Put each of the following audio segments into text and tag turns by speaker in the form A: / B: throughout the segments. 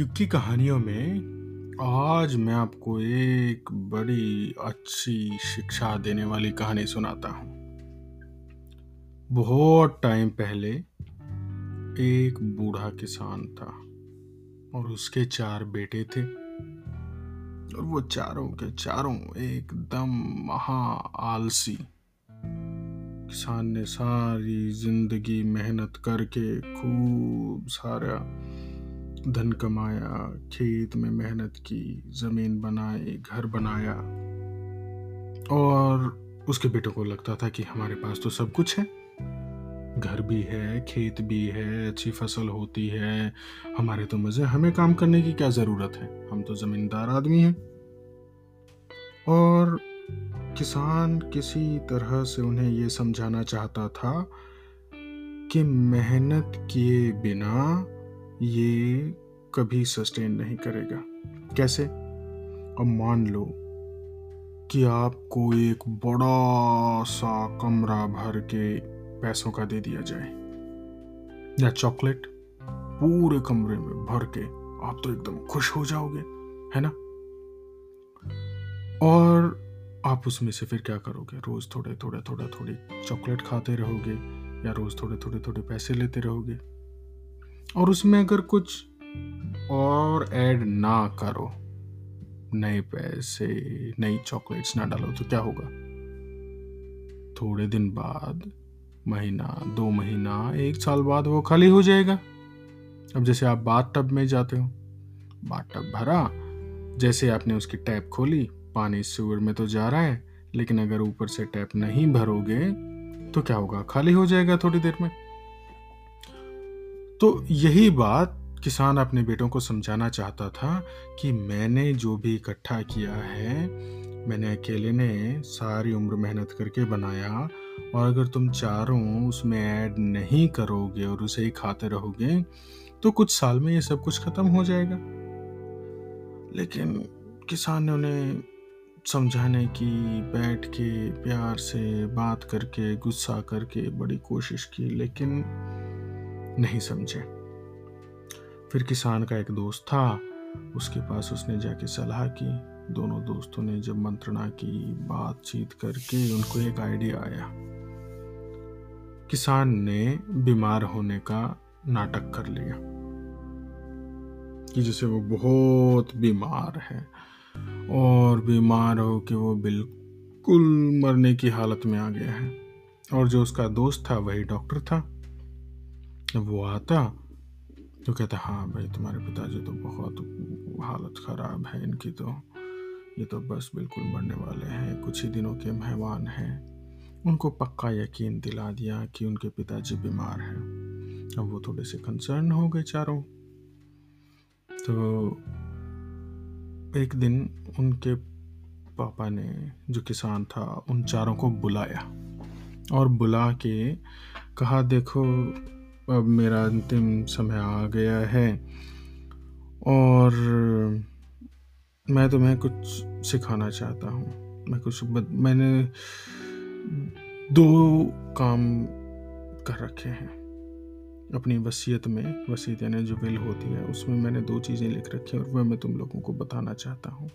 A: युग की कहानियों में आज मैं आपको एक बड़ी अच्छी शिक्षा देने वाली कहानी सुनाता हूँ। बहुत टाइम पहले एक बूढ़ा किसान था और उसके चार बेटे थे और वो चारों के चारों एकदम महा आलसी किसान ने सारी ज़िंदगी मेहनत करके खूब सारा धन कमाया, खेत में मेहनत की, ज़मीन बनाई, घर बनाया। और उसके बेटों को लगता था कि हमारे पास तो सब कुछ है। घर भी है, खेत भी है, अच्छी फ़सल होती है। हमारे तो मज़े, हमें काम करने की क्या ज़रूरत है? हम तो जमींदार आदमी हैं। और किसान किसी तरह से उन्हें यह समझाना चाहता था कि मेहनत किए बिना ये कभी सस्टेन नहीं करेगा। कैसे? अब मान लो कि आपको एक बड़ा सा कमरा भर के पैसों का दे दिया जाए। या चॉकलेट पूरे कमरे में भर के आप तो एकदम खुश हो जाओगे, है ना? और आप उसमें से फिर क्या करोगे? रोज थोड़े थोड़े, थोड़ा, थोड़ी चॉकलेट खाते रहोगे या रोज थोड़े थोड़े थोड़े पैसे लेते रहोगे। और उसमें अगर कुछ और ऐड ना करो, नए पैसे, नई चॉकलेट्स ना डालो तो क्या होगा? थोड़े दिन बाद, महीना, दो महीना, एक साल बाद वो खाली हो जाएगा। अब जैसे आप बाथ टब में जाते हो बाथ टब भरा, जैसे आपने उसकी टैप खोली, पानी सूर में तो जा रहा है, लेकिन अगर ऊपर से टैप नहीं भरोगे तो क्या होगा? खाली हो जाएगा थोड़ी देर में। तो यही बात किसान अपने बेटों को समझाना चाहता था कि मैंने जो भी इकट्ठा किया है, मैंने अकेले ने सारी उम्र मेहनत करके बनाया और अगर तुम चारों उसमें ऐड नहीं करोगे और उसे ही खाते रहोगे तो कुछ साल में ये सब कुछ खत्म हो जाएगा। लेकिन किसान ने उन्हें समझाने की, बैठ के प्यार से बात करके, गुस्सा करके बड़ी कोशिश की, लेकिन नहीं समझे। फिर किसान का एक दोस्त था, उसके पास उसने जाके सलाह की। दोनों दोस्तों ने जब मंत्रणा की, बातचीत करके उनको एक आइडिया आया। किसान ने बीमार होने का नाटक कर लिया, कि जैसे वो बहुत बीमार है, और बीमार हो के वो बिल्कुल मरने की हालत में आ गया है। और जो उसका दोस्त था, वही डॉक्टर था। जब वो आता तो कहता हाँ भाई, तुम्हारे पिताजी तो बहुत हालत ख़राब है इनकी तो। ये तो बस बिल्कुल मरने वाले हैं, कुछ ही दिनों के मेहमान हैं। उनको पक्का यकीन दिला दिया कि उनके पिताजी बीमार हैं। अब वो थोड़े से कंसर्न हो गए चारों। तो एक दिन उनके पापा ने, जो किसान था, उन चारों को बुलाया और बुला के कहा, देखो अब मेरा अंतिम समय आ गया है। और मैं तुम्हें कुछ सिखाना चाहता हूँ। मैं कुछ बद, मैंने दो काम कर रखे हैं। अपनी वसीयत में वसीयत यानी जो विल होती है उसमें मैंने दो चीज़ें लिख रखी हैं और वह मैं तुम लोगों को बताना चाहता हूँ।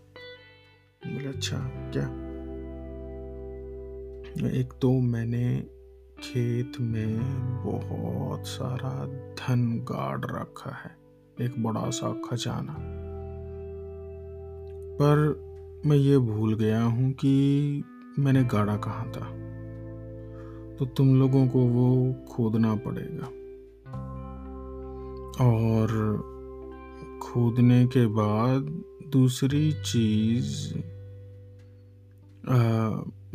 A: बोले अच्छा क्या? एक तो मैंने खेत में बहुत सारा धन गाड़ रखा है, एक बड़ा सा खजाना। पर मैं ये भूल गया हूँ कि मैंने गाड़ा कहाँ था। तो तुम लोगों को वो खोदना पड़ेगा। और खोदने के बाद दूसरी चीज़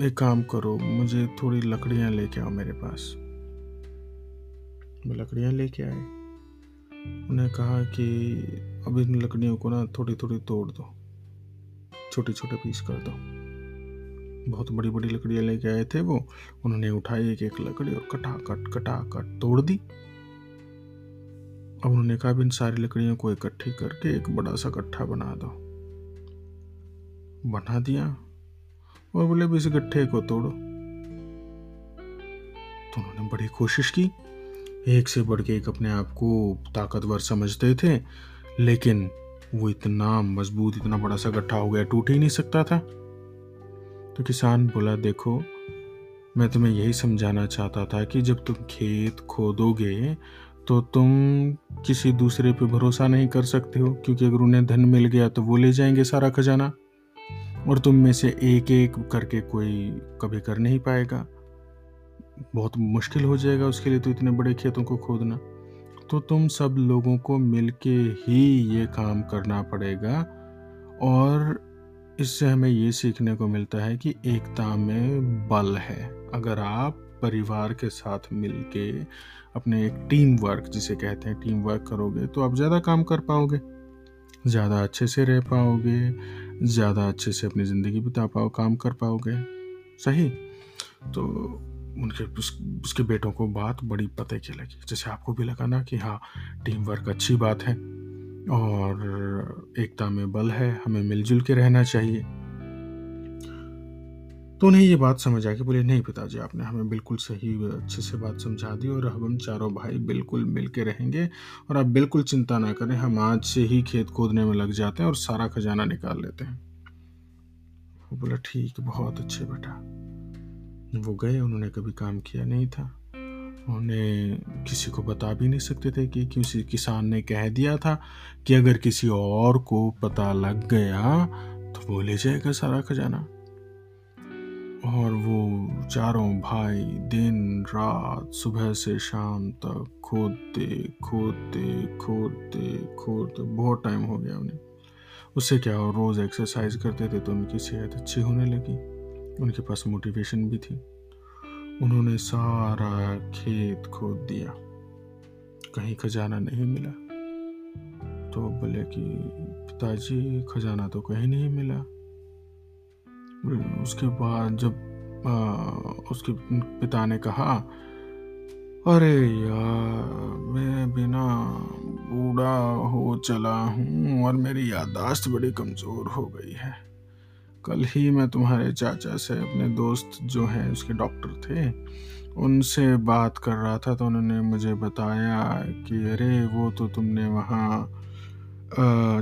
A: एक काम करो, मुझे थोड़ी लकड़ियाँ लेके आओ मेरे पास। वो लकड़ियाँ लेके आए। उन्हें कहा कि अब इन लकड़ियों को ना थोड़ी थोड़ी तोड़ दो। छोटे छोटे पीस कर दो। बहुत बड़ी बड़ी लकड़ियाँ लेके आए थे वो। उन्होंने उठाई एक एक लकड़ी और कटा कट कटा कट तोड़ दी। अब उन्होंने कहा इन सारी लकड़ियों को इकट्ठी करके एक बड़ा सा गट्ठा बना दो। बना दिया। और बोले भी इस गट्ठे को तोड़ो। तो उन्होंने बड़ी कोशिश की। एक से बढ़ के एक अपने आप को ताकतवर समझते थे, लेकिन वो इतना मज़बूत, इतना बड़ा सा गड्ढा हो गया, टूट ही नहीं सकता था। तो किसान बोला, देखो, मैं तुम्हें यही समझाना चाहता था कि जब तुम खेत खोदोगे तो तुम किसी दूसरे पे भरोसा नहीं कर सकते हो, क्योंकि अगर उन्हें धन मिल गया तो वो ले जाएँगे सारा खजाना। और तुम में से एक एक करके कोई कभी कर नहीं पाएगा। बहुत मुश्किल हो जाएगा उसके लिए तो इतने बड़े खेतों को खोदना। तो तुम सब लोगों को मिलके ही ये काम करना पड़ेगा। और इससे हमें ये सीखने को मिलता है कि एकता में बल है। अगर आप परिवार के साथ मिलके अपने एक टीम वर्क जिसे कहते हैं, टीम वर्क करोगे तो आप ज़्यादा काम कर पाओगे, ज़्यादा अच्छे से रह पाओगे ज़्यादा अच्छे से अपनी ज़िंदगी बिता पाओ काम कर पाओगे। सही? तो उनके उस, उसके बेटों को बात बड़ी पते की लगी। जैसे आपको भी लगा ना कि हाँ टीम वर्क अच्छी बात है और एकता में बल है हमें मिलजुल के रहना चाहिए। तो उन्हें ये बात समझ आ कि बोले, नहीं पिताजी, आपने हमें बिल्कुल सही, अच्छे से बात समझा दी और अब हम चारों भाई बिल्कुल मिल के रहेंगे और आप बिल्कुल चिंता ना करें, हम आज से ही खेत खोदने में लग जाते हैं और सारा खजाना निकाल लेते हैं। वो बोला, ठीक, बहुत अच्छे बेटा। वो गए, उन्होंने कभी काम किया नहीं था। उन्हें किसी को बता भी नहीं सकते थे कि किसी किसान ने कह दिया था कि अगर किसी और को पता लग गया तो वो ले जाएगा सारा खजाना। और वो चारों भाई दिन रात सुबह से शाम तक खोदते खोदते खोदते खोदते, बहुत टाइम हो गया उन्हें। उससे क्या हो रोज़ एक्सरसाइज करते थे तो उनकी सेहत अच्छी होने लगी। उनके पास मोटिवेशन भी थी। उन्होंने सारा खेत खोद दिया। कहीं खजाना नहीं मिला। तो बोले कि पिताजी, खजाना तो कहीं नहीं मिला। उसके बाद जब आ, उसके पिता ने कहा अरे यार मैं बिना बूढ़ा हो चला हूँ और मेरी याददाश्त बड़ी कमज़ोर हो गई है। कल ही मैं तुम्हारे चाचा से अपने दोस्त जो हैं उसके डॉक्टर थे उनसे बात कर रहा था तो उन्होंने मुझे बताया कि अरे वो तो तुमने वहाँ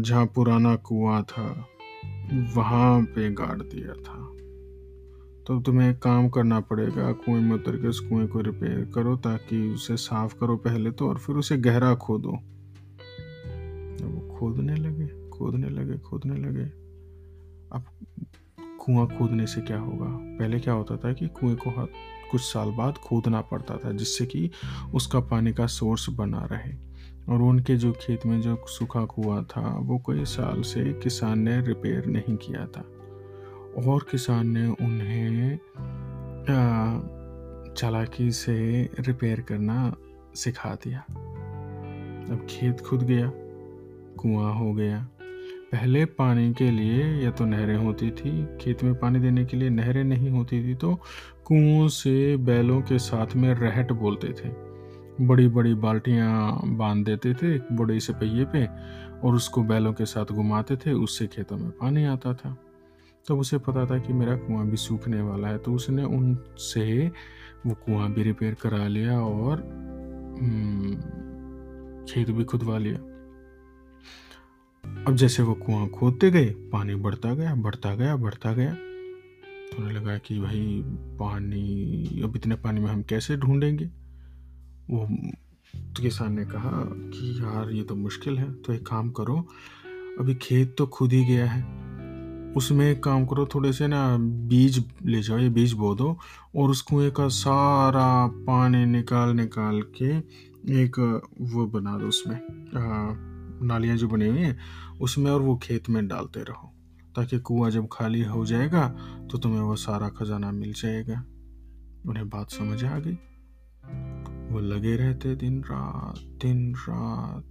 A: जहाँ पुराना कुआँ था वहाँ पे गाड़ दिया था। तो तुम्हें एक काम करना पड़ेगा, कुएँ में उतर के उस कुएँ को रिपेयर करो ताकि उसे साफ़ करो पहले तो और फिर उसे गहरा खोदो। वो खोदने लगे खोदने लगे खोदने लगे। अब कुआँ खोदने से क्या होगा? पहले क्या होता था कि कुएँ को कुछ साल बाद खोदना पड़ता था जिससे कि उसका पानी का सोर्स बना रहे। और उनके जो खेत में जो सूखा कुआ था, वो कई साल से किसान ने रिपेयर नहीं किया था। और किसान ने उन्हें चालाकी से रिपेयर करना सिखा दिया। अब खेत खुद गया, कुआँ हो गया। पहले पानी के लिए या तो नहरें होती थी, खेत में पानी देने के लिए नहरें नहीं होती थी तो कुओं से बैलों के साथ में रहट बोलते थे। बड़ी बड़ी बाल्टियाँ बाँध देते थे एक बड़े से पहिए पे और उसको बैलों के साथ घुमाते थे उससे खेतों में पानी आता था। तब तो उसे पता था कि मेरा कुआँ भी सूखने वाला है तो उसने उनसे वो कुआँ भी रिपेयर करा लिया और हम्म, खेत भी खुदवा लिया। अब जैसे वो कुआँ खोदते गए पानी बढ़ता गया बढ़ता गया बढ़ता गया तो उन्हें लगा कि भाई पानी अब इतने पानी में हम कैसे ढूंढेंगे? वो किसान ने कहा कि यार, ये तो मुश्किल है तो एक काम करो। अभी खेत तो खुद ही गया है। उसमें एक काम करो, थोड़े से ना बीज ले जाओ, ये बीज बो दो, और उस कुएँ का सारा पानी निकाल निकाल के एक वो बना दो उसमें। नालियाँ जो बनी हुई हैं, उसमें और वो खेत में डालते रहो, ताकि कुआँ जब खाली हो जाएगा तो तुम्हें वो सारा खजाना मिल जाएगा। उन्हें बात समझ आ गई। वो लगे रहते दिन रात दिन रात।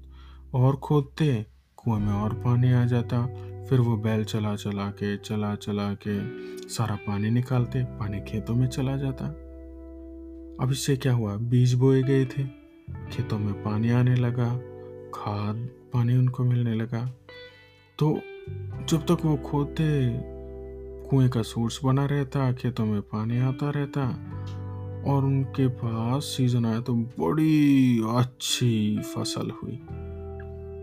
A: और खोदते, कुएँ में और पानी आ जाता। फिर वो बैल चला चला के, चला चला के सारा पानी निकालते, पानी खेतों में चला जाता। अब इससे क्या हुआ? बीज बोए गए थे। खेतों में पानी आने लगा। खाद, पानी उनको मिलने लगा। तो जब तक वो खोदते, कुएँ का सोर्स बना रहता, खेतों में पानी आता रहता और उनके पास सीज़न आया तो बड़ी अच्छी फ़सल हुई।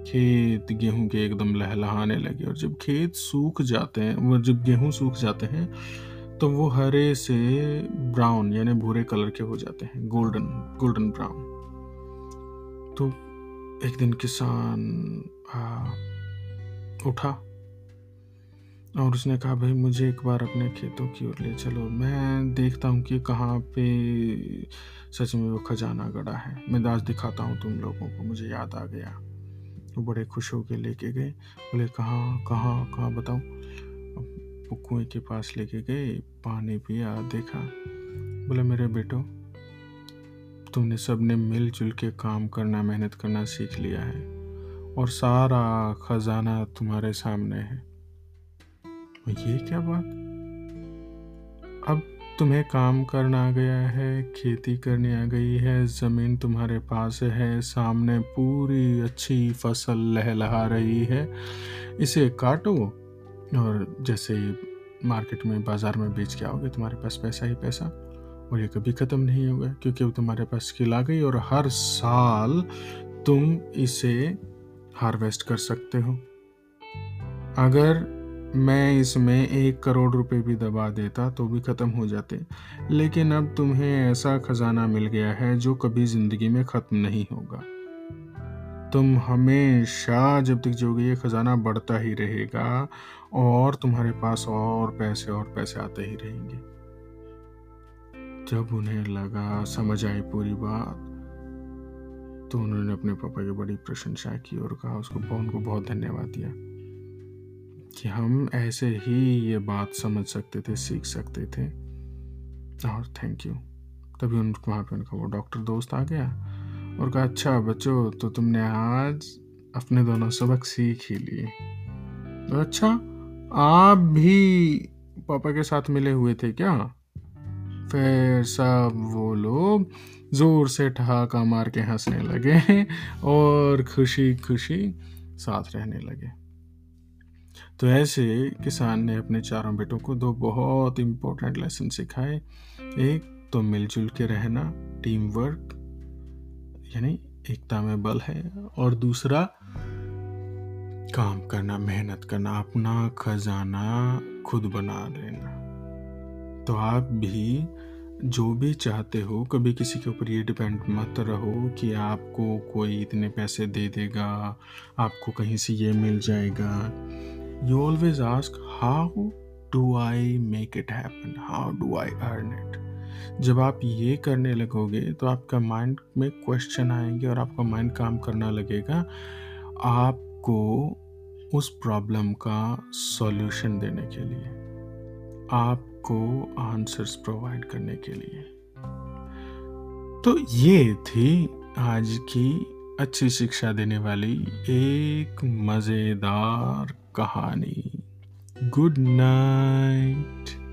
A: खेत गेहूँ के एकदम लहलहाने लगे और जब खेत सूख जाते हैं वो जब गेहूँ सूख जाते हैं तो वो हरे से ब्राउन यानी भूरे कलर के हो जाते हैं गोल्डन गोल्डन ब्राउन तो एक दिन किसान आ, उठा और उसने कहा, भाई, मुझे एक बार अपने खेतों की ओर ले चलो। मैं देखता हूँ कि कहाँ पे सच में वो खजाना गड़ा है। मैं दास दिखाता हूँ तुम लोगों को, मुझे याद आ गया। वो बड़े खुश होकर लेके गए। बोले, कहाँ कहाँ कहाँ बताओ वो कुएँ के पास लेके गए, पानी पिया, देखा। बोले, मेरे बेटो, तुमने सबने मिलजुल के काम करना, मेहनत करना सीख लिया है और सारा खजाना तुम्हारे सामने है। ये क्या बात? अब तुम्हें काम करना आ गया है, खेती करनी आ गई है, ज़मीन तुम्हारे पास है, सामने पूरी अच्छी फ़सल लहलहा रही है। इसे काटो और जैसे मार्केट में, बाज़ार में बेच के आओगे, तुम्हारे पास पैसा ही पैसा। और ये कभी ख़त्म नहीं होगा, क्योंकि वो तुम्हारे पास स्किल आ गई और हर साल तुम इसे हार्वेस्ट कर सकते हो। अगर मैं इसमें एक करोड़ रुपए भी दबा देता तो भी ख़त्म हो जाते। लेकिन अब तुम्हें ऐसा खजाना मिल गया है जो कभी ज़िंदगी में ख़त्म नहीं होगा। तुम हमेशा जब तक जोगे ये खजाना बढ़ता ही रहेगा और तुम्हारे पास और पैसे और पैसे आते ही रहेंगे। जब उन्हें लगा समझ आई पूरी बात तो उन्होंने अपने पापा की बड़ी प्रशंसा की और कहा, उसको उनको बहुत धन्यवाद दिया। कि हम ऐसे ही ये बात समझ सकते थे, सीख सकते थे। और थैंक यू तभी उनको वहाँ पे उनका वो डॉक्टर दोस्त आ गया और कहा अच्छा बच्चों तो तुमने आज अपने दोनों सबक सीख ही लिए। तो अच्छा आप भी पापा के साथ मिले हुए थे क्या? फिर सब वो लोग ज़ोर से ठहाका मार के हंसने लगे और खुशी खुशी साथ रहने लगे। तो ऐसे किसान ने अपने चारों बेटों को दो बहुत इम्पोर्टेंट लेसन सिखाए। एक तो मिलजुल के रहना टीम वर्क यानी एकता में बल है। और दूसरा, काम करना, मेहनत करना, अपना खजाना खुद बना लेना। तो आप भी जो भी चाहते हो, कभी किसी के ऊपर ये डिपेंड मत रहो कि आपको कोई इतने पैसे दे देगा, आपको कहीं से ये मिल जाएगा। You always ask, how do I make it happen? How do I earn it? जब आप ये करने लगोगे तो आपका माइंड में क्वेश्चन आएँगे और आपका माइंड काम करना लगेगा आपको उस प्रॉब्लम का सॉल्यूशन देने के लिए, आपको आंसर्स प्रोवाइड करने के लिए तो ये थी आज की अच्छी शिक्षा देने वाली एक मज़ेदार कहानी। Good night